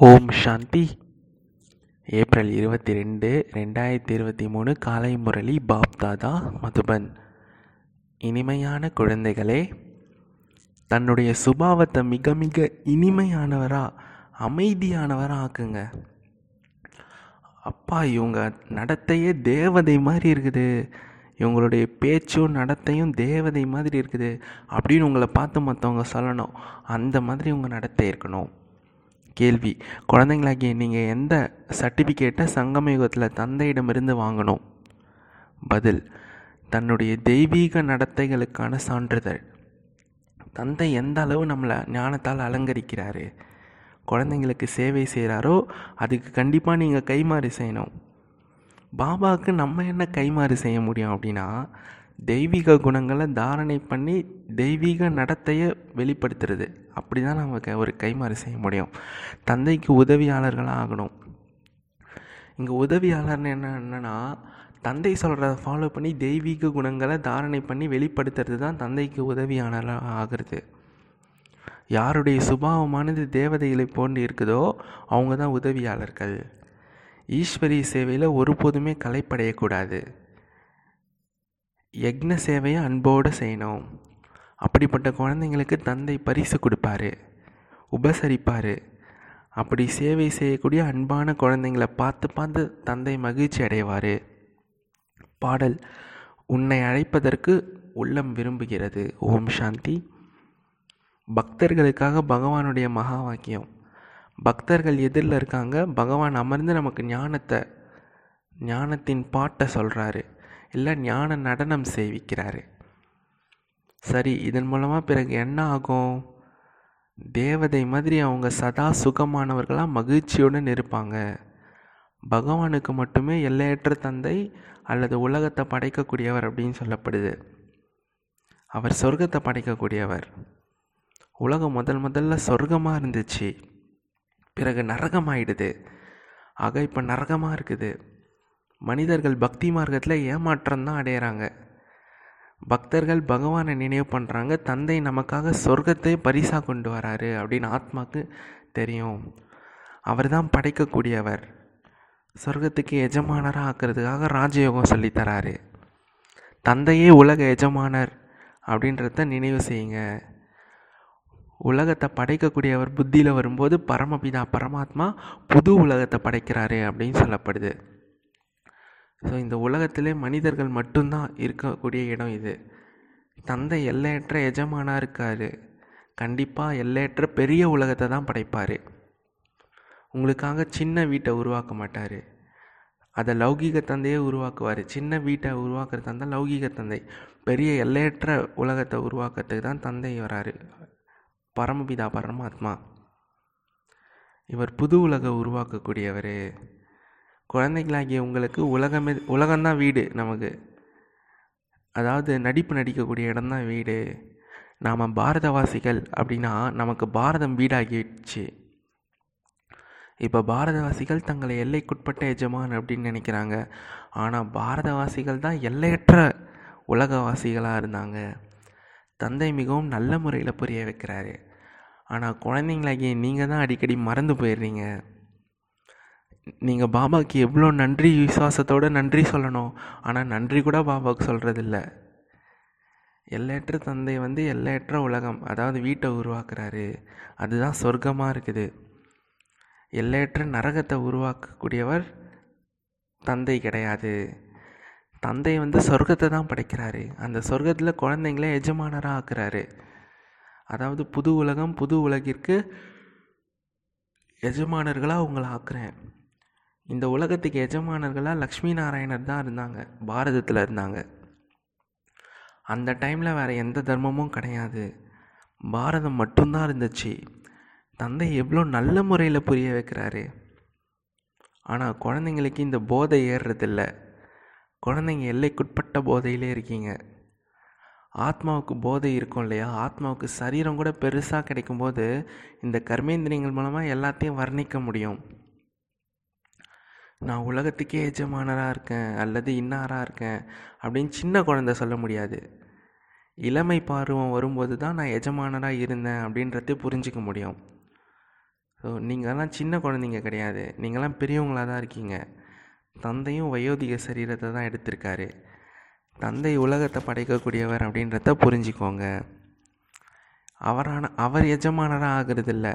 ஓம் சாந்தி. April இருபத்தி ரெண்டு ரெண்டாயிரத்தி இருபத்தி மூணு காலை முரளி பாப்தாதா மதுபன். இனிமையான குழந்தைகளே தன்னுடைய சுபாவத்தை மிக மிக இனிமையானவரா அமைதியானவராக ஆக்குங்க. அப்பா இவங்க நடத்தையே தேவதை மாதிரி இருக்குது. இவங்களுடைய பேச்சும் நடத்தையும் தேவதை மாதிரி இருக்குது. அப்படின்னு உங்களை பார்த்து மற்றவங்க சொல்லணும். அந்த மாதிரி உங்கள் நடத்தை இருக்கணும். கேள்வி. குழந்தைங்களாகிய நீங்கள் எந்த சர்டிஃபிகேட்டை சங்கம யுகத்தில் தந்தையிடமிருந்து வாங்கணும்? பதில் தன்னுடைய தெய்வீக நடத்தைகளுக்கான சான்றிதழ். தந்தை எந்த அளவு நம்மளை ஞானத்தால் அலங்கரிக்கிறாரு? குழந்தைங்களுக்கு சேவை செய்கிறாரோ அதுக்கு கண்டிப்பாக நீங்கள் கைமாறு செய்யணும். பாபாவுக்கு நம்ம என்ன கைமாறு செய்ய முடியும் அப்படின்னா தெய்வீக குணங்களை தாரணை பண்ணி தெய்வீக நடத்தையை வெளிப்படுத்துறது. அப்படி தான் நமக்கு ஒரு கைமாறு செய்ய முடியும். தந்தைக்கு உதவியாளர்களாக ஆகணும் இங்கே உதவியாளர்னு என்ன என்னன்னா தந்தை சொல்கிறத ஃபாலோ பண்ணி தெய்வீக குணங்களை தாரணை பண்ணி வெளிப்படுத்துறது தான் தந்தைக்கு உதவியாளராக ஆகிறது. யாருடைய சுபாவமானது தேவதைகளை போன்று இருக்குதோ அவங்க தான் உதவியாளர்கள். ஈஸ்வரி சேவையில் ஒருபோதுமே களைப்படையக்கூடாது. யக்ன சேவையை அன்போடு செய்யணும். அப்படிப்பட்ட குழந்தைங்களுக்கு தந்தை பரிசு கொடுப்பாரு உபசரிப்பார். அப்படி சேவை செய்யக்கூடிய அன்பான குழந்தைங்களை பார்த்து பார்த்து தந்தை மகிழ்ச்சி அடைவார். பாடல் உன்னை அழைப்பதற்கு உள்ளம் விரும்புகிறது. ஓம் சாந்தி. பக்தர்களுக்காக பகவானுடைய மகா வாக்கியம். பக்தர்கள் எதிரில் இருக்காங்க பகவான் அமர்ந்து நமக்கு ஞானத்தை ஞானத்தின் பாட்டை சொல்கிறாரு இல்லை ஞான நடனம் சேவிக்கிறாரு. சரி இதன் மூலமாக பிறகு என்ன ஆகும்? தேவதை மாதிரி அவங்க சதா சுகமானவர்களாக மகிழ்ச்சியுடன் இருப்பாங்க பகவானுக்கு மட்டுமே எல்லையற்ற தந்தை அல்லது உலகத்தை படைக்கக்கூடியவர் அப்படின்னு சொல்லப்படுது. அவர் சொர்க்கத்தை படைக்கக்கூடியவர். உலகம் முதல் முதல்ல சொர்க்கமாக இருந்துச்சு. பிறகு நரகமாயிடுது. ஆக இப்போ நரகமாக இருக்குது. மனிதர்கள் பக்தி மார்க்கத்தில் ஏமாற்றம் தான் அடையிறாங்க. பக்தர்கள் பகவானை நினைவு பண்ணுறாங்க தந்தை நமக்காக சொர்க்கத்தை பரிசாக கொண்டு வராரு அப்படின்னு ஆத்மாக்கு தெரியும். அவர் தான் படைக்கக்கூடியவர். சொர்க்கத்துக்கு எஜமானராக ஆக்கிறதுக்காக ராஜயோகம் சொல்லித்தராரு தந்தையே உலக எஜமானர் அப்படின்றத நினைவு செய்யுங்க. உலகத்தை படைக்கக்கூடியவர் புத்தியில் வரும்போது பரமபிதா பரமாத்மா புது உலகத்தை படைக்கிறாரு அப்படின்னு சொல்லப்படுது. ஸோ இந்த உலகத்திலே மனிதர்கள் மட்டும்தான் இருக்கக்கூடிய இடம் இது. தந்தை எல்லையற்ற எஜமானாக இருக்கார். கண்டிப்பாக எல்லையற்ற பெரிய உலகத்தை தான் படைப்பார். உங்களுக்காக சின்ன வீட்டை உருவாக்க மாட்டார். அதை லௌகீக தந்தையே உருவாக்குவார். சின்ன வீட்டை உருவாக்குறது தந்தை லௌகீக தந்தை. பெரிய எல்லையற்ற உலகத்தை உருவாக்குறதுக்கு தான் தந்தை வராரு. பரமபிதா பரமாத்மா. இவர் புது உலக உருவாக்கக்கூடியவர். குழந்தைகளாகிய உங்களுக்கு உலகமே உலகம்தான் வீடு நமக்கு. அதாவது நடிப்பு நடிக்கக்கூடிய இடம்தான் வீடு. நாம் பாரதவாசிகள் அப்படின்னா நமக்கு பாரதம் வீடாகிடுச்சு. இப்போ பாரதவாசிகள் தங்களை எல்லைக்குட்பட்ட எஜமான் அப்படின்னு நினைக்கிறாங்க. ஆனால் பாரதவாசிகள் தான் எல்லையற்ற உலகவாசிகளாக இருந்தாங்க. தந்தை மிகவும் நல்ல முறையில் புரிய வைக்கிறாரு. ஆனால் குழந்தைங்களாகிய நீங்கள் தான் அடிக்கடி மறந்து போயிடுறீங்க. நீங்கள் பாபாவுக்கு எவ்வளோ நன்றி விசுவாசத்தோடு நன்றி சொல்லணும். ஆனால் நன்றி கூட பாபாவுக்கு சொல்கிறதில்ல எல்லையற்ற தந்தை வந்து எல்லையற்ற உலகம் அதாவது வீட்டை உருவாக்குறாரு. அதுதான் சொர்க்கமாக இருக்குது. எல்லையற்ற நரகத்தை உருவாக்கக்கூடியவர் தந்தை கிடையாது. தந்தை வந்து சொர்க்கத்தை தான் படைக்கிறாரு. அந்த சொர்க்கத்தில் குழந்தைங்களே எஜமானராக ஆக்குறாரு. அதாவது புது உலகம் புது உலகிற்கு எஜமானர்களாக உங்களை ஆக்குறேன். இந்த உலகத்துக்கு எஜமானர்களாக லக்ஷ்மி நாராயணர் தான் இருந்தாங்க பாரதத்தில் இருந்தாங்க. அந்த டைமில் வேறு எந்த தர்மமும் கிடையாது. பாரதம் மட்டும்தான் இருந்துச்சு. தந்தை எவ்வளோ நல்ல முறையில் புரிய வைக்கிறாரு. ஆனால் குழந்தைங்களுக்கு இந்த போதை ஏறுறதில்ல. குழந்தைங்க எல்லைக்குட்பட்ட போதையிலே இருக்கீங்க. ஆத்மாவுக்கு போதை இருக்கும் இல்லையா? ஆத்மாவுக்கு சரீரம் கூட பெருசாக கிடைக்கும்போது இந்த கர்மேந்திரியங்கள் மூலமாக எல்லாத்தையும் வர்ணிக்க முடியும். நான் உலகத்துக்கே எஜமானராக இருக்கேன் அல்லது இன்னாராக இருக்கேன் அப்படின்னு சின்ன குழந்த சொல்ல முடியாது. இளமை பருவம் வரும்போது தான் நான் எஜமானராக இருந்தேன் அப்படின்றத புரிஞ்சிக்க முடியும். ஸோ நீங்கள்லாம் சின்ன குழந்தைங்க கிடையாது. நீங்களாம் பெரியவங்களாக தான் இருக்கீங்க. தந்தையும் வயோதிக சரீரத்தை தான் எடுத்திருக்காரு. தந்தை உலகத்தை படைக்கக்கூடியவர் அப்படின்றத புரிஞ்சுக்கோங்க. அவரான அவர் எஜமானராக ஆகிறதில்ல.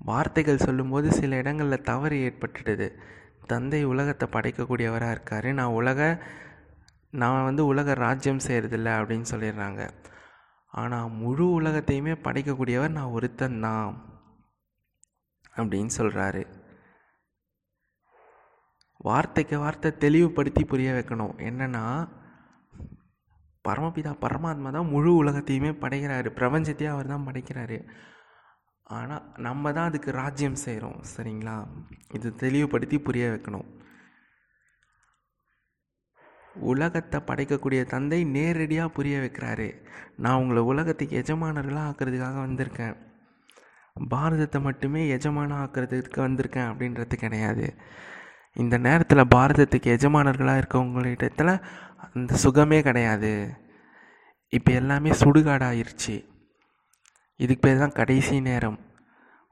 வார்த்தைகள் சொல்லும்போது சில இடங்களில் தவறு ஏற்பட்டுடுது தந்தை உலகத்தை படைக்கக்கூடியவராக இருக்கார். நான் உலக நான் வந்து உலக ராஜ்யம் செய்கிறதில்ல அப்படின்னு சொல்லிடுறாங்க. ஆனால் முழு உலகத்தையுமே படைக்கக்கூடியவர் நான் ஒருத்தன் தான் அப்படின்னு சொல்கிறாரு வார்த்தைக்கு வார்த்தை தெளிவுபடுத்தி புரிய வைக்கணும். என்னென்னா பரமபிதா பரமாத்மா தான் முழு உலகத்தையுமே படைக்கிறாரு. பிரபஞ்சத்தையே அவர் தான் படைக்கிறாரு. ஆனால் நம்ம தான் அதுக்கு ராஜ்யம் செய்கிறோம் சரிங்களா? இது தெளிவுபடுத்தி புரிய வைக்கணும். உலகத்தை படைக்கக்கூடிய தந்தை நேரடியாக புரிய வைக்கிறாரு. நான் உங்களை உலகத்துக்கு எஜமானர்களாக ஆக்கிறதுக்காக வந்திருக்கேன். பாரதத்தை மட்டுமே எஜமானம் ஆக்கிறதுக்கு வந்திருக்கேன் அப்படின்றது கிடையாது. இந்த நேரத்தில் பாரதத்துக்கு எஜமானர்களாக இருக்கவங்களிடத்தில் அந்த சுகமே கிடையாது. இப்போ எல்லாமே சுடுகாடாயிருச்சு. இதுக்கு பேர் தான் கடைசி நேரம்.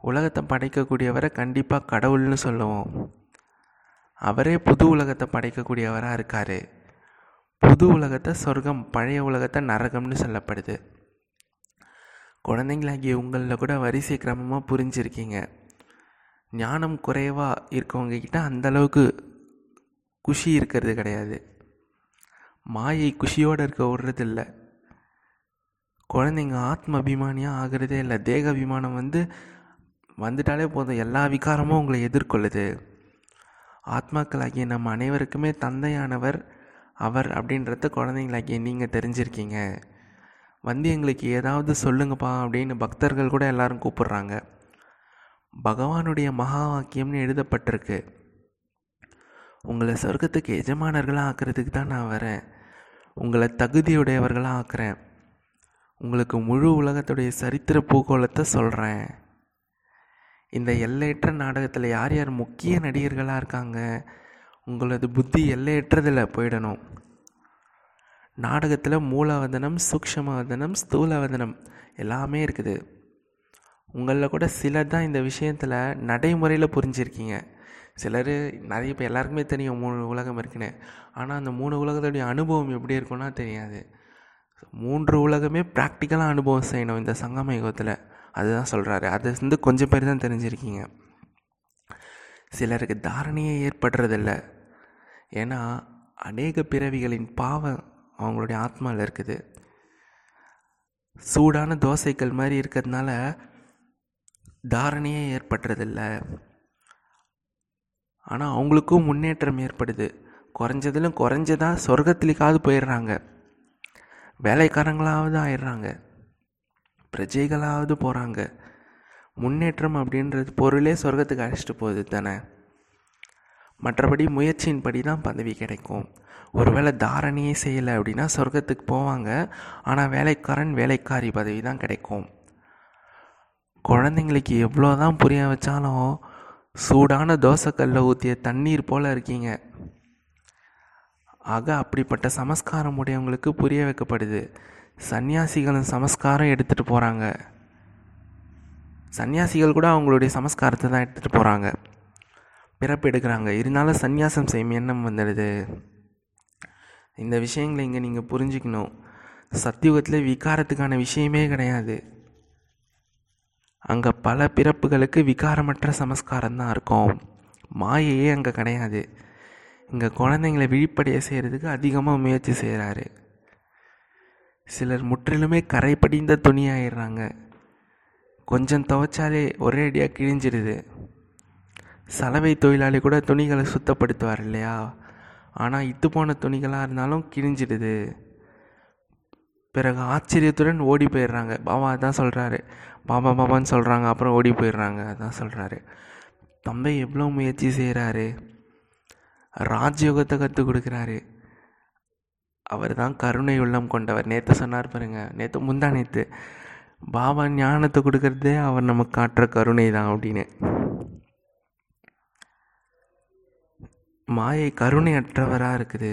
உலகத்தை படைக்கக்கூடியவரை கண்டிப்பாக கடவுள்னு சொல்லுவோம். அவரே புது உலகத்தை படைக்கக்கூடியவராக இருக்கார். புது உலகத்தை சொர்க்கம் பழைய உலகத்தை நரகம்னு சொல்லப்படுது. குழந்தைங்களாகிய உங்களில் கூட வரிசை கிரமமாக புரிஞ்சிருக்கீங்க. ஞானம் குறைவாக இருக்கவங்க கிட்ட அந்தளவுக்கு குஷி இருக்கிறது கிடையாது. மாயை குஷியோடு இருக்க விடுறதில்ல. குழந்தைங்க ஆத்ம அபிமானியாக ஆகிறதே இல்லை. தேக அபிமானம் வந்து வந்துட்டாலே போதும். எல்லா விகாரமும் உங்களை எதிர்கொள்ளுது. ஆத்மாக்களாகிய நம்ம அனைவருக்குமே தந்தையானவர் அவர் அப்படின்றத குழந்தைங்களாகிய நீங்கள் தெரிஞ்சிருக்கீங்க. வந்து எங்களுக்கு ஏதாவது சொல்லுங்கப்பா அப்படின்னு பக்தர்கள் கூட எல்லாரும் கூப்பிடுறாங்க. பகவானுடைய மகா வாக்கியம்னு எழுதப்பட்டிருக்கு. உங்களை சொர்க்கத்துக்கு எஜமானர்களாக ஆக்கிறதுக்கு தான் நான் வரேன். உங்களை தகுதியுடையவர்களாக ஆக்குறேன். உங்களுக்கு முழு உலகத்துடைய சரித்திர பூகோளத்தை சொல்கிறேன் இந்த எல்லையற்ற நாடகத்தில் யார் யார் முக்கிய நடிகர்களாக இருக்காங்க உங்களது புத்தி எல்லையற்றதில் போயிடணும். நாடகத்தில் மூலவதனம் சூக்ஷமவதனம் ஸ்தூலவதனம் எல்லாமே இருக்குது. உங்களில் கூட சிலர் தான் இந்த விஷயத்தில் நடைமுறையில் புரிஞ்சிருக்கீங்க. சிலர் நிறைய இப்போ எல்லாருக்குமே தெரியும் மூணு உலகம் இருக்குன்னு. ஆனால் அந்த மூணு உலகத்துடைய அனுபவம் எப்படி இருக்குன்னா தெரியாது. மூன்று உலகமே ப்ராக்டிக்கலாக அனுபவம் செய்யணும் இந்த சங்கம யுகத்தில் அதுதான் சொல்கிறாரு அது வந்து கொஞ்சம் பேர் தான் தெரிஞ்சிருக்கீங்க. சிலருக்கு தாரணையே ஏற்படுறதில்ல. ஏன்னா அநேக பிறவிகளின் பாவம் அவங்களுடைய ஆத்மாவில் இருக்குது. சூடான தோசைகள் மாதிரி இருக்கிறதுனால தாரணையே ஏற்படுறதில்ல. ஆனால் அவங்களுக்கும் முன்னேற்றம் ஏற்படுது. குறைஞ்சதிலும் குறைஞ்சதாக சொர்க்கத்துலேக்காவது போயிடுறாங்க. வேலைக்காரங்களாவது ஆயிடுறாங்க. பிரஜைகளாவது போகிறாங்க முன்னேற்றம் அப்படின்றது பொருளே சொர்க்கத்துக்கு அழைச்சிட்டு போகுது தானே. மற்றபடி முயற்சியின் படி தான் பதவி கிடைக்கும். ஒருவேளை தாரணையே செய்யலை அப்படின்னா சொர்க்கத்துக்கு போவாங்க. ஆனால் வேலைக்காரன் வேலைக்காரி பதவி தான் கிடைக்கும். குழந்தைங்களுக்கு எவ்வளோ தான் புரிய வச்சாலும் சூடான தோசைக்கல்ல ஊற்றிய தண்ணீர் போல் இருக்கீங்க. ஆக அப்படிப்பட்ட சமஸ்காரம் உடையவங்களுக்கு புரிய வைக்கப்படுது. சன்னியாசிகளும் சமஸ்காரம் எடுத்துகிட்டு போகிறாங்க சன்னியாசிகள் கூட அவங்களுடைய சமஸ்காரத்தை தான் எடுத்துகிட்டு போகிறாங்க பிறப்பு எடுக்கிறாங்க. இருந்தாலும் சந்நியாசம் செய்யும் எண்ணம் வந்துடுது. இந்த விஷயங்களை இங்கே நீங்கள் புரிஞ்சுக்கணும். சத்தியுகத்தில் விகாரத்துக்கான விஷயமே கிடையாது. அங்கே பல பிறப்புகளுக்கு விகாரமற்ற சமஸ்காரம் தான் இருக்கும். மாயையே அங்கே கிடையாது. இங்கே குழந்தைங்களை விழிப்படைய செய்கிறதுக்கு அதிகமாக முயற்சி செய்கிறாரு சிலர் முற்றிலுமே கரை படிந்த துணியாயிடுறாங்க. கொஞ்சம் துவைச்சாலே ஒரே அடியாக கிழிஞ்சிடுது. சலவை தொழிலாளி கூட துணிகளை சுத்தப்படுத்துவார் இல்லையா? ஆனால் இத்து போன துணிகளாக இருந்தாலும் கிழிஞ்சிடுது. பிறகு ஆச்சரியத்துடன் ஓடி போயிடுறாங்க. பாபா அதான் சொல்கிறாரு பாபா பாபான்னு சொல்கிறாங்க அப்புறம் ஓடி போயிடுறாங்க. அதான் சொல்கிறாரு தம்பை எவ்வளோ முயற்சி செய்கிறாரு ராஜயோகத்தை கற்றுக் கொடுக்குறாரு. அவர் தான் கருணை உள்ளம் கொண்டவர். நேற்று சொன்னார் பாருங்க நேற்று முந்தா நேற்று பாபா ஞானத்தை கொடுக்கறதே அவர் நமக்கு காட்டுற கருணை தான் அப்படின்னு. மாயை கருணையற்றவராக இருக்குது.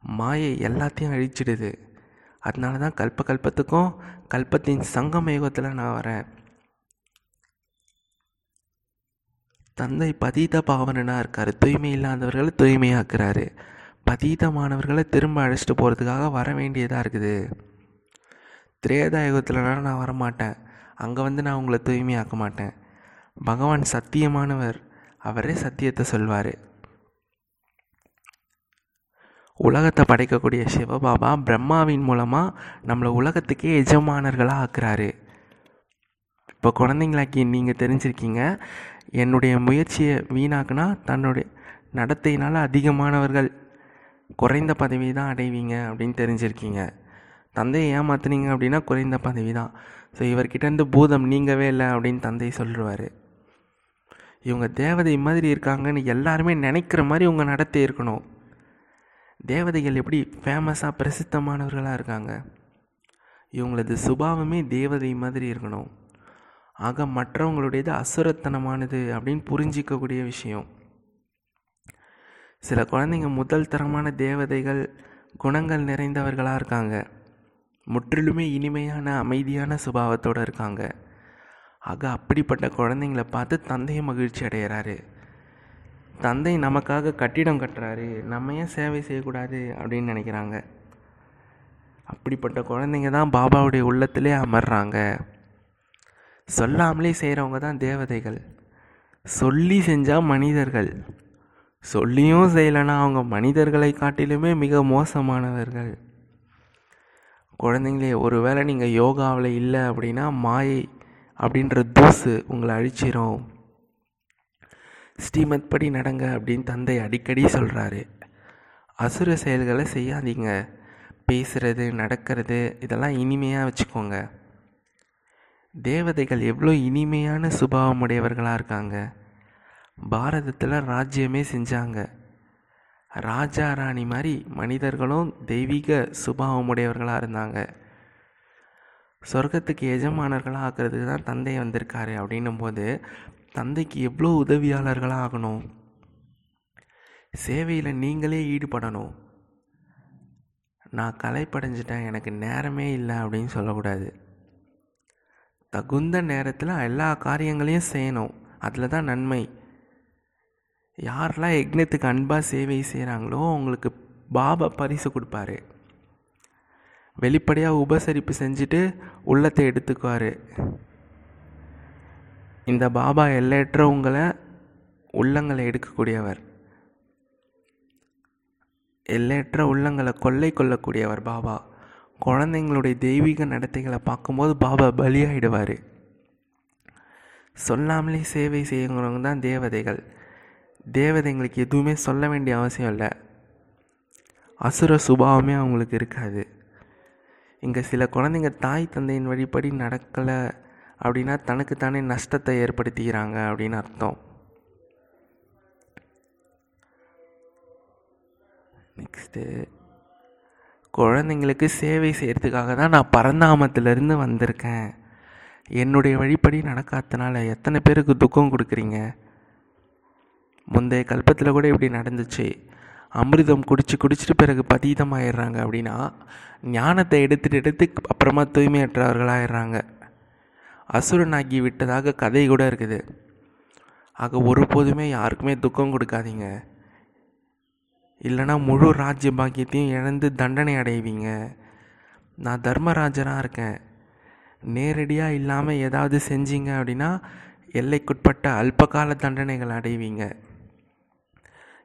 மாயை எல்லாத்தையும் அழிச்சிடுது. அதனால தான் கல்ப கல்பத்துக்கும் கல்பத்தின் சங்கம யுகத்தில் நான் வரேன். தந்தை பதீத பாவனனாக இருக்கார். தூய்மை இல்லாதவர்களை தூய்மையாக்குறாரு. பதீதமானவர்களை திரும்ப அழைச்சிட்டு போகிறதுக்காக வர வேண்டியதாக இருக்குது. திரேதாயுகத்துலலாம் நான் வரமாட்டேன். அங்கே வந்து நான் உங்களை தூய்மையாக்க மாட்டேன். பகவான் சத்தியமானவர். அவரே சத்தியத்தை சொல்வார். உலகத்தை படைக்கக்கூடிய சிவபாபா பிரம்மாவின் மூலமாக நம்மளை உலகத்துக்கே எஜமானர்களாக ஆக்குறாரு. இப்போ குழந்தைங்களாக்கி நீங்கள் தெரிஞ்சிருக்கீங்க. என்னுடைய முயற்சியை வீணாக்குனா தன்னுடைய நடத்தையினால் அதிகமானவர்கள் குறைந்த பதவி தான் அடைவீங்க அப்படின்னு தெரிஞ்சிருக்கீங்க. தந்தையை ஏமாத்துனீங்க அப்படின்னா குறைந்த பதவி தான். ஸோ இவர்கிட்டேருந்து பூதம் நீங்கவே இல்லை அப்படின்னு தந்தை சொல்லுவார். இவங்க தேவதை மாதிரி இருக்காங்கன்னு எல்லாருமே நினைக்கிற மாதிரி உங்கள் நடத்தை இருக்கணும். தேவதைகள் எப்படி ஃபேமஸாக பிரசித்தமானவர்களாக இருக்காங்க? இவங்களது சுபாவமே தேவதை மாதிரி இருக்கணும். ஆக மற்றவங்களுடையது அசுரத்தனமானது அப்படின்னு புரிஞ்சிக்கக்கூடிய விஷயம். சில குழந்தைங்க முதல் தரமான தேவதைகள் குணங்கள் நிறைந்தவர்களாக இருக்காங்க. முற்றிலுமே இனிமையான அமைதியான சுபாவத்தோடு இருக்காங்க. ஆக அப்படிப்பட்ட குழந்தைங்கள பார்த்து தந்தையும் மகிழ்ச்சி அடைகிறாரு தந்தை நமக்காக கட்டிடம் கட்டுறாரு. நம்ம ஏன் சேவை செய்யக்கூடாது அப்படின்னு நினைக்கிறாங்க. அப்படிப்பட்ட குழந்தைங்க தான் பாபாவுடைய உள்ளத்திலே அமர்றாங்க. சொல்லாமலே செய்கிறவங்க தான் தேவதைகள். சொல்லி செஞ்சால் மனிதர்கள். சொல்லியும் செய்யலைன்னா அவங்க மனிதர்களை காட்டிலுமே மிக மோசமானவர்கள். குழந்தைங்களே ஒருவேளை நீங்கள் யோகாவில் இல்லை அப்படின்னா மாயை அப்படின்ற தூசு உங்களை அழிச்சிரும். ஸ்ரீமத் படி நடங்க அப்படின்னு தந்தை அடிக்கடி சொல்கிறாரு அசுர செயல்களை செய்யாதீங்க. பேசுகிறது நடக்கிறது இதெல்லாம் இனிமையாக வச்சுக்கோங்க. தேவதைகள் எவ்வளோ இனிமையான சுபாவமுடையவர்களாக இருக்காங்க. பாரதத்தில் ராஜ்யமே செஞ்சாங்க. ராஜா ராணி மாதிரி மனிதர்களும் தெய்வீக சுபாவமுடையவர்களாக இருந்தாங்க. சொர்க்கத்துக்கு எஜமானர்களாக ஆக்கிறதுக்கு தான் தந்தை வந்திருக்காரு அப்படின்னும் போது தந்தைக்கு எவ்வளோ உதவியாளர்களாக ஆகணும்? சேவையில் நீங்களே ஈடுபடணும். நான் கலைப்படைஞ்சிட்டேன் எனக்கு நேரமே இல்லை அப்படின்னு சொல்லக்கூடாது. தகுந்த நேரத்தில் எல்லா காரியங்களையும் செய்யணும். அதில் தான் நன்மை. யாரெல்லாம் யக்னத்துக்கு அன்பாக சேவை செய்கிறாங்களோ அவங்களுக்கு பாபா பரிசு கொடுப்பாரு. வெளிப்படையாக உபசரிப்பு செஞ்சுட்டு உள்ளத்தை எடுத்துக்குவார். இந்த பாபா எல்லையற்ற உங்களை உள்ளங்களை எடுக்கக்கூடியவர். எல்லையற்ற உள்ளங்களை கொள்ளை கொள்ளக்கூடியவர் பாபா. குழந்தைங்களுடைய தெய்வீக நடத்தைகளை பார்க்கும்போது பாபா பலியாயிடுவார். சொல்லாமலே சேவை செய்யறவங்க தான் தேவதைகள். தேவதைங்களுக்கு எதுவுமே சொல்ல வேண்டிய அவசியம் இல்லை. அசுர சுபாவமே அவங்களுக்கு இருக்காது. இங்கே சில குழந்தைங்க தாய் தந்தையின் வழிபடி நடக்கலை அப்படின்னா தனக்குத்தானே நஷ்டத்தை ஏற்படுத்திக்கிறாங்க அப்படின்னு அர்த்தம். நெக்ஸ்ட்டு குழந்தைங்களுக்கு சேவை செய்கிறதுக்காக தான் நான் பரந்தாமத்திலேருந்து வந்திருக்கேன். என்னுடைய வழிப்படி நடக்காதனால எத்தனை பேருக்கு துக்கம் கொடுக்குறீங்க? முந்தைய கல்பத்தில் கூட இப்படி நடந்துச்சு. அமிர்தம் குடிச்சு குடிச்சிட்டு பிறகு பதீதமாயிடுறாங்க அப்படின்னா ஞானத்தை எடுத்துட்டு எடுத்து அப்புறமா தூய்மையற்றவர்களாகிடுறாங்க அசுரனாகி விட்டதாக கதை கூட இருக்குது. ஆக ஒருபோதுமே யாருக்குமே துக்கம் கொடுக்காதீங்க. இல்லைனா முழு ராஜ்ய பாக்கியத்தையும் இழந்து தண்டனை அடைவீங்க. நான் தர்மராஜராக இருக்கேன். நேரடியாக இல்லாமல் ஏதாவது செஞ்சீங்க அப்படின்னா எல்லைக்குட்பட்ட அல்பகால தண்டனைகள் அடைவீங்க.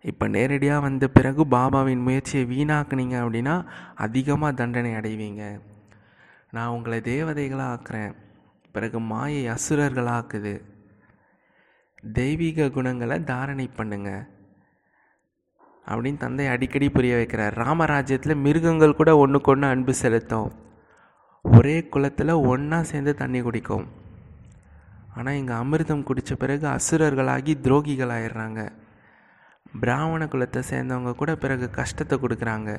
இப்போ நேரடியாக வந்த பிறகு பாபாவின் முயற்சியை வீணாக்குனீங்க அப்படின்னா அதிகமாக தண்டனை அடைவீங்க. நான் உங்களை தேவதைகளாக ஆக்குறேன். பிறகு மாயை அசுரர்களாக்குது. தெய்வீக குணங்களை தாரணை பண்ணுங்கள் அப்படின்னு தந்தை அடிக்கடி புரிய வைக்கிறார். ராமராஜ்யத்தில் மிருகங்கள் கூட ஒன்றுக்கு ஒன்று அன்பு செலுத்தும். ஒரே குளத்தில் ஒன்றா சேர்ந்து தண்ணி குடிக்கும். ஆனால் இங்கே அமிர்தம் குடித்த பிறகு அசுரர்களாகி துரோகிகள் ஆயிடுறாங்க பிராமண குலத்தை சேர்ந்தவங்க கூட பிறகு கஷ்டத்தை கொடுக்குறாங்க.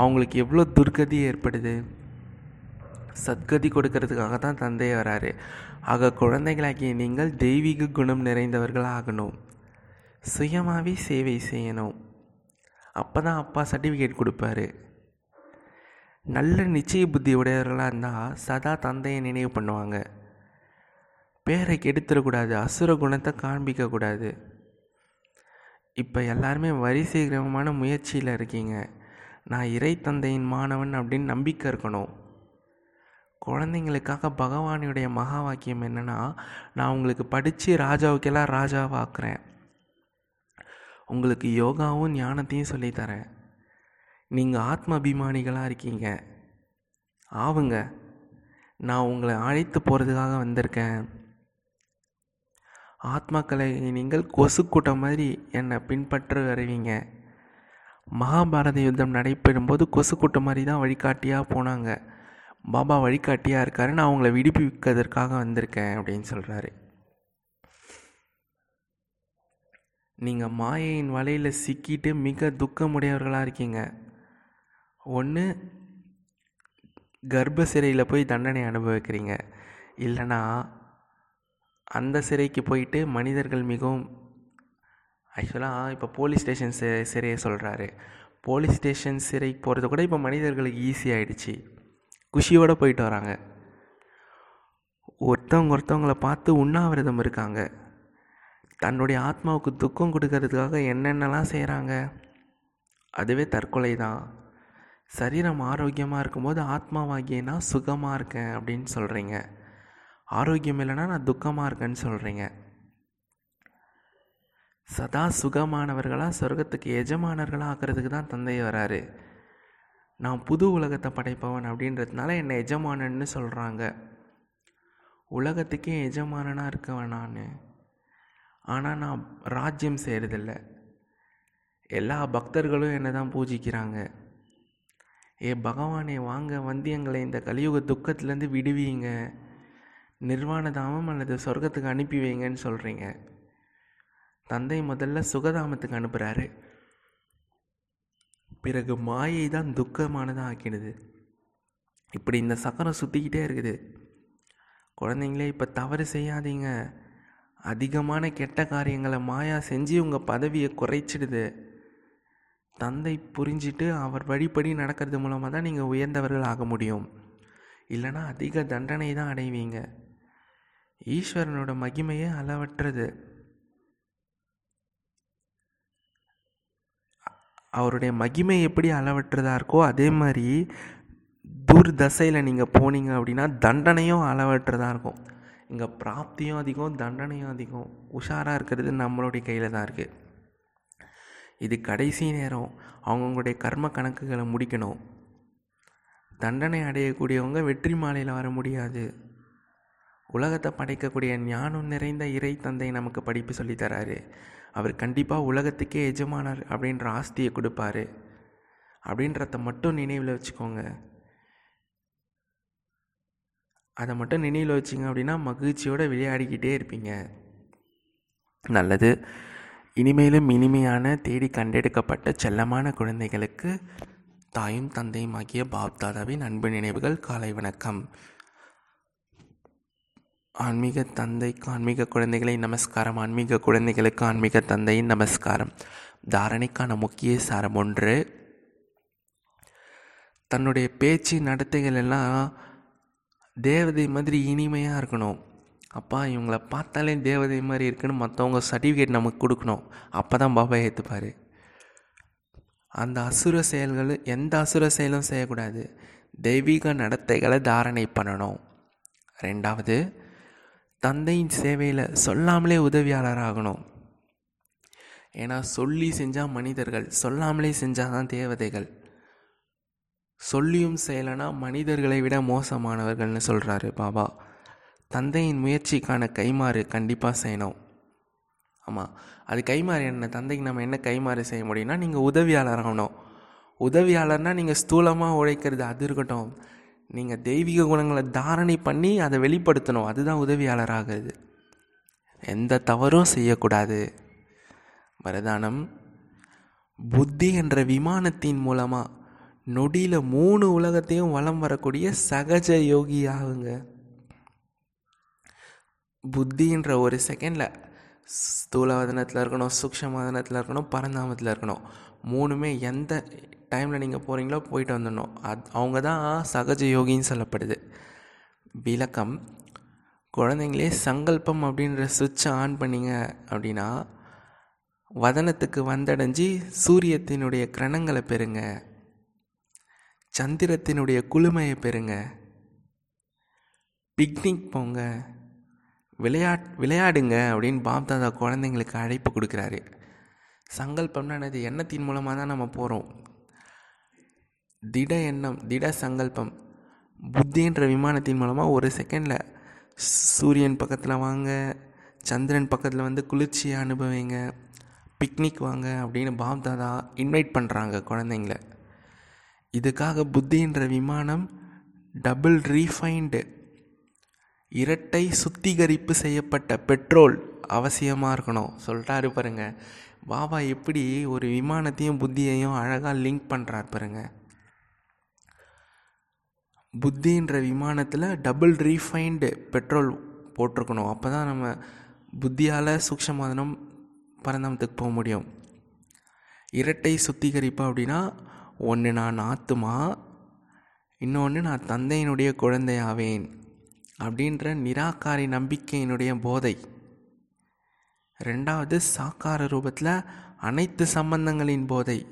அவங்களுக்கு எவ்வளோ துர்கதி ஏற்படுது? சத்கதி கொடுக்கறதுக்காக தான் தந்தை வராரு. ஆக குழந்தைகளாகிய நீங்கள் தெய்வீக குணம் நிறைந்தவர்களாக ஆகணும் சுயமாகவே சேவை செய்யணும். அப்போ தான் அப்பா சர்டிஃபிகேட் கொடுப்பாரு. நல்ல நிச்சய புத்தி உடையவர்களாக இருந்தால் சதா தந்தையை நினைவு பண்ணுவாங்க. பேரை கெடுத்துடக்கூடாது அசுர குணத்தை காண்பிக்கக்கூடாது. இப்போ எல்லாருமே வரிசைகரமான முயற்சியில் இருக்கீங்க. நான் இறை தந்தையின் மாணவன் அப்படின்னு நம்பிக்கை இருக்கணும். குழந்தைங்களுக்காக பகவானுடைய மகா வாக்கியம் என்னென்னா நான் உங்களுக்கு படித்து ராஜாவுக்கெல்லாம் ராஜாவாக்குறேன் உங்களுக்கு யோகாவும் ஞானத்தையும் சொல்லித்தரேன். நீங்கள் ஆத்ம அபிமானிகளாக இருக்கீங்க. ஆவுங்க. நான் உங்களை அழைத்து போகிறதுக்காக வந்திருக்கேன். ஆத்மாக்களை நீங்கள் கொசு கூட்டம் மாதிரி என்னை பின்பற்ற வருவீங்க. மகாபாரத யுத்தம் நடைபெறும்போது கொசு கூட்டம் மாதிரி தான் வழிகாட்டியாக போனாங்க. பாபா வழிகாட்டியாக இருக்காரு. நான் அவங்கள விடுவிப்பதற்காக வந்திருக்கேன் அப்படின்னு சொல்கிறாரு நீங்கள் மாயையின் வலையில் சிக்கிட்டு மிக துக்கமுடையவர்களாக இருக்கீங்க. ஒன்று கர்ப்ப சிறையில் போய் தண்டனை அனுபவிக்கிறீங்க. இல்லைனா அந்த சிறைக்கு போயிட்டு மனிதர்கள் மிகவும் ஆக்சுவலாக இப்போ போலீஸ் ஸ்டேஷன் சி சிறையை சொல்கிறாரு போலீஸ் ஸ்டேஷன் சிறைக்கு போகிறது கூட இப்போ மனிதர்களுக்கு ஈஸியாகிடுச்சு குஷியோடு போயிட்டு வராங்க. ஒருத்தவங்க ஒருத்தவங்கள பார்த்து உண்ணாவிரதம் இருக்காங்க. தன்னுடைய ஆத்மாவுக்கு துக்கம் கொடுக்கறதுக்காக என்னென்னலாம் செய்கிறாங்க அதுவே தற்கொலை தான். சரீரம் ஆரோக்கியமாக இருக்கும்போது ஆத்மாவாகிய நான் சுகமாக இருக்கேன் அப்படின்னு சொல்கிறீங்க ஆரோக்கியம் இல்லைன்னா நான் துக்கமாக இருக்கேன்னு சொல்கிறீங்க சதா சுகமானவர்களாக சொர்க்கத்துக்கு எஜமானர்களாக ஆக்கிறதுக்கு தான் தந்தை வராரு. நான் புது உலகத்தை படைப்பவன் அப்படின்றதுனால என்னை எஜமானன்னு சொல்கிறாங்க உலகத்துக்கே எஜமானனாக இருக்கவன் நான். ஆனால் நான் ராஜ்யம் செய்கிறதில்ல எல்லா பக்தர்களும் என்னை தான் பூஜிக்கிறாங்க. ஏ பகவானே வாங்க வந்து எங்களை இந்த கலியுக துக்கத்துலேருந்து விடுவீங்க. நிர்வாண தாமம் அல்லது சொர்க்கத்துக்கு அனுப்பி வைங்கன்னு சொல்கிறீங்க தந்தை முதல்ல சுகதாமத்துக்கு அனுப்புகிறாரு பிறகு மாயை தான் துக்கமானதாக ஆக்கிடுது. இப்படி இந்த சக்கரம் சுற்றிக்கிட்டே இருக்குது. குழந்தைங்களே இப்போ தவறு செய்யாதீங்க. அதிகமான கெட்ட காரியங்களை மாயா செஞ்சு உங்கள் பதவியை குறைச்சிடுது. தந்தை புரிஞ்சிட்டு அவர் வழிப்படி நடக்கிறது மூலமாக தான் நீங்கள் உயர்ந்தவர்கள் ஆக முடியும். இல்லைனா அதிக தண்டனை தான் அடைவீங்க. ஈஸ்வரனோட மகிமையே அளவற்றது. அவருடைய மகிமை எப்படி அளவற்றதாக இருக்கோ அதே மாதிரி துர்தசையில் நீங்கள் போனீங்க அப்படின்னா தண்டனையும் அளவற்றதாக இருக்கும். இங்கே பிராப்தியும் அதிகம் தண்டனையும் அதிகம். உஷாராக இருக்கிறது நம்மளுடைய கையில் தான் இருக்குது இது கடைசி நேரம். அவங்கவுங்களுடைய கர்ம கணக்குகளை முடிக்கணும். தண்டனை அடையக்கூடியவங்க வெற்றி மாலையில் வர முடியாது. உலகத்தை படைக்கக்கூடிய ஞானம் நிறைந்த இறை தந்தை நமக்கு படிப்பு சொல்லித்தராரு அவர் கண்டிப்பாக உலகத்துக்கே எஜமானர் அப்படின்ற ஆஸ்தியை கொடுப்பாரு. அப்படின்றத மட்டும் நினைவில் வச்சுக்கோங்க. அதை மட்டும் நினைவில் வச்சிங்க அப்படின்னா மகிழ்ச்சியோடு விளையாடிக்கிட்டே இருப்பீங்க. நல்லது. இனிமேலும் இனிமையான தேடி கண்டெடுக்கப்பட்ட செல்லமான குழந்தைகளுக்கு தாயும் தந்தையும் ஆகிய பாப்தாதாவின் அன்பு நினைவுகள் காலை வணக்கம். ஆன்மீக தந்தைக்கு ஆன்மீக குழந்தைகளை நமஸ்காரம். ஆன்மீக குழந்தைகளுக்கு ஆன்மீக தந்தையின் நமஸ்காரம். தாரணைக்கான முக்கிய சாரம் ஒன்று. தன்னுடைய பேச்சு நடத்தைகள் எல்லாம் தேவதை மாதிரி இனிமையாக இருக்கணும். அப்பா இவங்களை பார்த்தாலே தேவதை மாதிரி இருக்குன்னு மற்றவங்க சர்டிஃபிகேட் நமக்கு கொடுக்கணும். அப்போ தான் பாபா ஏற்றுப்பார் அந்த அசுர செயல்கள் எந்த அசுர செயலும் செய்யக்கூடாது. தெய்வீக நடத்தைகளை தாரணை பண்ணணும். ரெண்டாவது தந்தையின் சேவையில் சொல்லாமலே உதவியாளராகணும். ஏன்னா சொல்லி செஞ்சால் மனிதர்கள் சொல்லாமலே செஞ்சால் தான் தேவதைகள். சொல்லியும் செயலனா மனிதர்களை விட மோசமானவர்கள்னு சொல்கிறாரு பாபா. தந்தையின் முயற்சிக்கான கைமாறு கண்டிப்பாக செய்யணும். ஆமாம் அது கைமாறு என்ன? தந்தைக்கு நம்ம என்ன கைமாறு செய்ய முடியும்னா நீங்கள் உதவியாளர் ஆகணும். உதவியாளர்னால் நீங்கள் ஸ்தூலமாக உழைக்கிறது அது இருக்கட்டும். நீங்கள் தெய்வீக குணங்களை தாரணை பண்ணி அதை வெளிப்படுத்தணும். அதுதான் உதவியாளர் ஆகிறது. எந்த தவறும் செய்யக்கூடாது. வரதானம் புத்தி என்ற விமானத்தின் மூலமாக நொடியில் மூணு உலகத்தையும் வலம் வரக்கூடிய சகஜ யோகி ஆகுங்க புத்தின்ற ஒரு செகண்டில் ஸ்தூலவதனத்தில் இருக்கணும் சூக்ஷமவதனத்தில் இருக்கணும் பரந்தாமத்தில் இருக்கணும். மூணுமே எந்த டைமில் நீங்கள் போகிறீங்களோ போயிட்டு வந்துடணும். அது அவங்க தான் சகஜ யோகின்னு சொல்லப்படுது. விளக்கம் குழந்தைங்களே சங்கல்பம் அப்படின்ற சுவிட்சை ஆன் பண்ணிங்க அப்படின்னா வதனத்துக்கு வந்தடைஞ்சு சூரியத்தினுடைய கிரணங்களை பெறுங்க. சந்திரத்தினுடைய குளுமையை பெறுங்க. பிக்னிக் போங்க. விளையாட் விளையாடுங்க அப்படின்னு பாப்தாதா குழந்தைங்களுக்கு அழைப்பு கொடுக்குறாரு. சங்கல்பம்னா என்னது? எண்ணத்தின் மூலமாக தான் நம்ம போகிறோம் திட எண்ணம் திட சங்கல்பம். புத்தின்ற விமானத்தின் மூலமாக ஒரு செகண்டில் சூரியன் பக்கத்தில் வாங்க சந்திரன் பக்கத்தில் வந்து குளிர்ச்சியை அனுபவிங்க பிக்னிக் வாங்க அப்படின்னு பாப்தாதா இன்வைட் பண்ணுறாங்க குழந்தைங்கள. இதுக்காக புத்தின்ற விமானம் டபுள் ரீஃபைண்டு இரட்டை சுத்திகரிப்பு செய்யப்பட்ட பெட்ரோல் அவசியமாக இருக்கணும். சொல்லிட்டாரு பாருங்க. பாபா எப்படி ஒரு விமானத்தையும் புத்தியையும் அழகாக லிங்க் பண்ணுறார் பாருங்க. புத்தின்ற விமானத்தில் டபுள் ரீஃபைண்டு பெட்ரோல் போட்டிருக்கணும். அப்போ தான் நம்ம புத்தியால் சூக்ஷமாதனம் பரந்தாமத்துக்கு போக முடியும். இரட்டை சுத்திகரிப்பு அப்படின்னா ஒன்று நான் ஆத்துமா இன்னொன்று நான் தந்தையினுடைய குழந்தையாவேன் அப்படின்ற நிராகாரி நம்பிக்கையினுடைய போதை. ரெண்டாவது சாக்கார ரூபத்தில் அனைத்து சம்பந்தங்களின் போதை.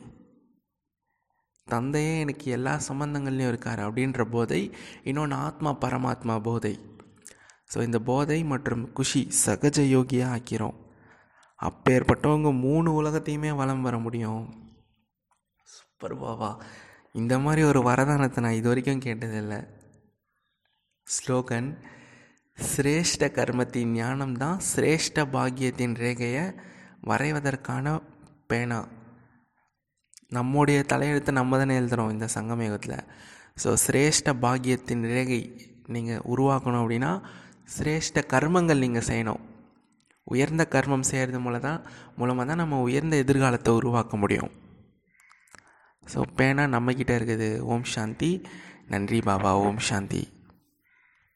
தந்தையே எனக்கு எல்லா சம்பந்தங்கள்லையும் இருக்கார் அப்படின்ற போதை இன்னொன்று ஆத்மா பரமாத்மா போதை. ஸோ இந்த போதை மற்றும் குஷி சகஜ யோகியாக ஆக்கிறோம். அப்பேற்பட்டவங்க மூணு உலகத்தையுமே வலம் வர முடியும். சூப்பர் இந்த மாதிரி ஒரு வரதானத்தை நான் இது வரைக்கும் கேட்டதில்லை. ஸ்லோகன் சிரேஷ்ட கர்மத்தின் ஞானம் தான் சிரேஷ்ட பாக்கியத்தின் ரேகையை வரைவதற்கான பேனா. நம்முடைய தலையெழுத்தை நம்ம தானே எழுதுகிறோம் இந்த சங்கமேகத்தில். ஸோ சிரேஷ்ட பாக்கியத்தின் ரேகை நீங்கள் உருவாக்கணும் அப்படின்னா சிரேஷ்ட கர்மங்கள் நீங்கள் செய்யணும். உயர்ந்த கர்மம் செய்கிறது மூலம் தான் மூலமாக தான் நம்ம உயர்ந்த எதிர்காலத்தை உருவாக்க முடியும். ஸோ பேனா நம்மக்கிட்ட இருக்குது. ஓம் சாந்தி. நன்றி பாபா. ஓம் சாந்தி.